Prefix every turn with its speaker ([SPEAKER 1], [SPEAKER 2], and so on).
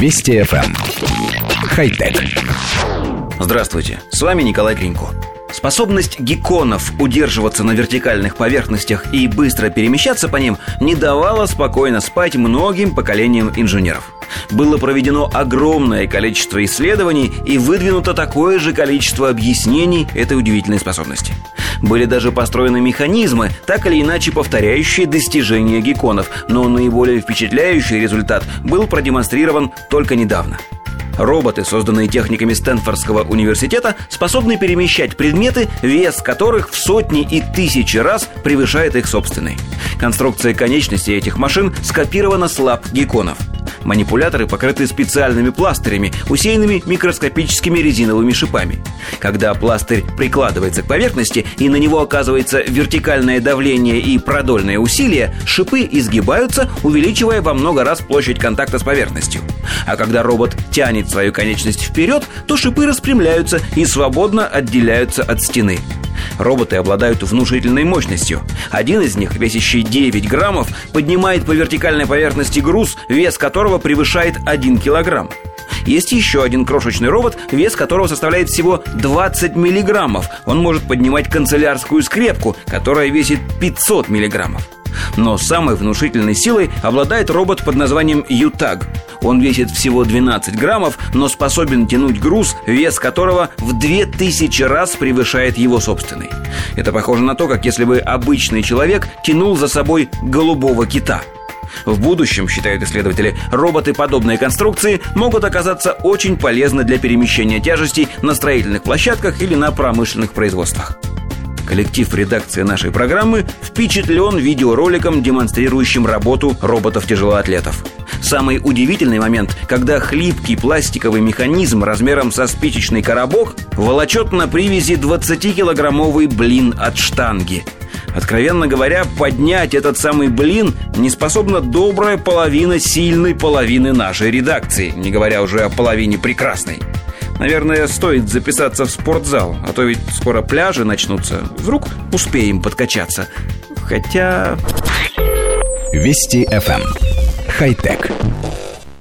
[SPEAKER 1] Вести FM. Эм. Хай-тек.
[SPEAKER 2] Здравствуйте, с вами Николай Гринько. Способность гекконов удерживаться на вертикальных поверхностях и быстро перемещаться по ним не давала спокойно спать многим поколениям инженеров. Было проведено огромное количество исследований и выдвинуто такое же количество объяснений этой удивительной способности. Были даже построены механизмы, так или иначе повторяющие достижения гекконов, но наиболее впечатляющий результат был продемонстрирован только недавно – Роботы, созданные техниками Стэнфордского университета, способны перемещать предметы, вес которых в сотни и тысячи раз превышает их собственный. Конструкция конечностей этих машин скопирована с лап гекконов – Манипуляторы покрыты специальными пластырями, усеянными микроскопическими резиновыми шипами. Когда пластырь прикладывается к поверхности и на него оказывается вертикальное давление и продольное усилие, шипы изгибаются, увеличивая во много раз площадь контакта с поверхностью. А когда робот тянет свою конечность вперед, то шипы распрямляются и свободно отделяются от стены. Роботы обладают внушительной мощностью. Один из них, весящий 9 граммов, поднимает по вертикальной поверхности груз, вес которого превышает 1 килограмм. Есть еще один крошечный робот, вес которого составляет всего 20 миллиграммов. Он может поднимать канцелярскую скрепку, которая весит 500 миллиграммов. Но самой внушительной силой обладает робот под названием «Ютаг». Он весит всего 12 граммов, но способен тянуть груз, вес которого в 2000 раз превышает его собственный. Это похоже на то, как если бы обычный человек тянул за собой голубого кита – в будущем, считают исследователи, роботы подобной конструкции могут оказаться очень полезны для перемещения тяжестей на строительных площадках или на промышленных производствах. Коллектив редакции нашей программы впечатлен видеороликом, демонстрирующим работу роботов-тяжелоатлетов. Самый удивительный момент, когда хлипкий пластиковый механизм размером со спичечный коробок волочет на привязи 20-килограммовый блин от штанги. Откровенно говоря, поднять этот самый блин не способна добрая половина сильной половины нашей редакции, не говоря уже о половине прекрасной. Наверное, стоит записаться в спортзал, а то ведь скоро пляжи начнутся. Вдруг успеем подкачаться. Хотя...
[SPEAKER 1] Вести FM. Эм. Хай-тек.